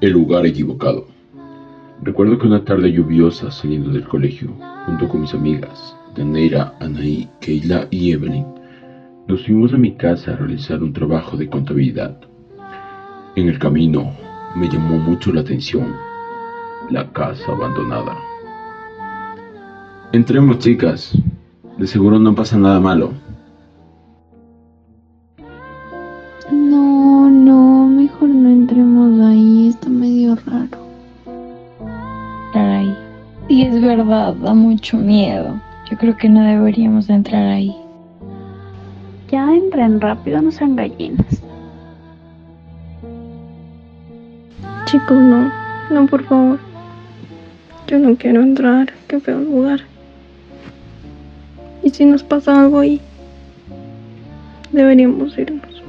El lugar equivocado. Recuerdo que una tarde lluviosa saliendo del colegio, junto con mis amigas, Daneira, Anaí, Keila y Evelyn, nos fuimos a mi casa a realizar un trabajo de contabilidad. En el camino me llamó mucho la atención la casa abandonada. Entremos, chicas. De seguro no pasa nada malo. Sí, es verdad, da mucho miedo. Yo creo que no deberíamos entrar ahí. Ya entren rápido, no sean gallinas. Chicos, no, no, por favor. Yo no quiero entrar, qué feo lugar. ¿Y si nos pasa algo ahí? Deberíamos irnos.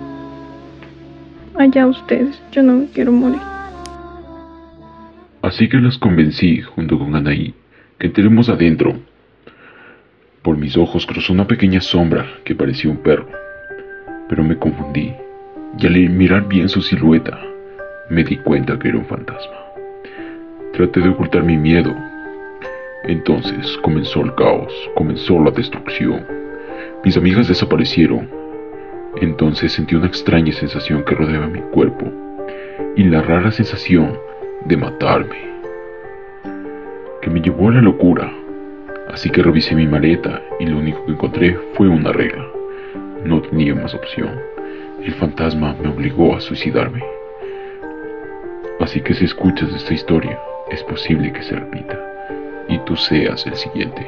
Allá ustedes, yo no me quiero morir. Así que las convencí, junto con Anaí, que entremos adentro. Por mis ojos cruzó una pequeña sombra que parecía un perro, pero me confundí, y al mirar bien su silueta, me di cuenta que era un fantasma. Traté de ocultar mi miedo. Entonces comenzó el caos, comenzó la destrucción. Mis amigas desaparecieron. Entonces sentí una extraña sensación que rodeaba mi cuerpo y la rara sensación de matarme, que me llevó a la locura. Así que revisé mi maleta y lo único que encontré fue una regla. No tenía más opción. El fantasma me obligó a suicidarme. Así que si escuchas esta historia, es posible que se repita y tú seas el siguiente.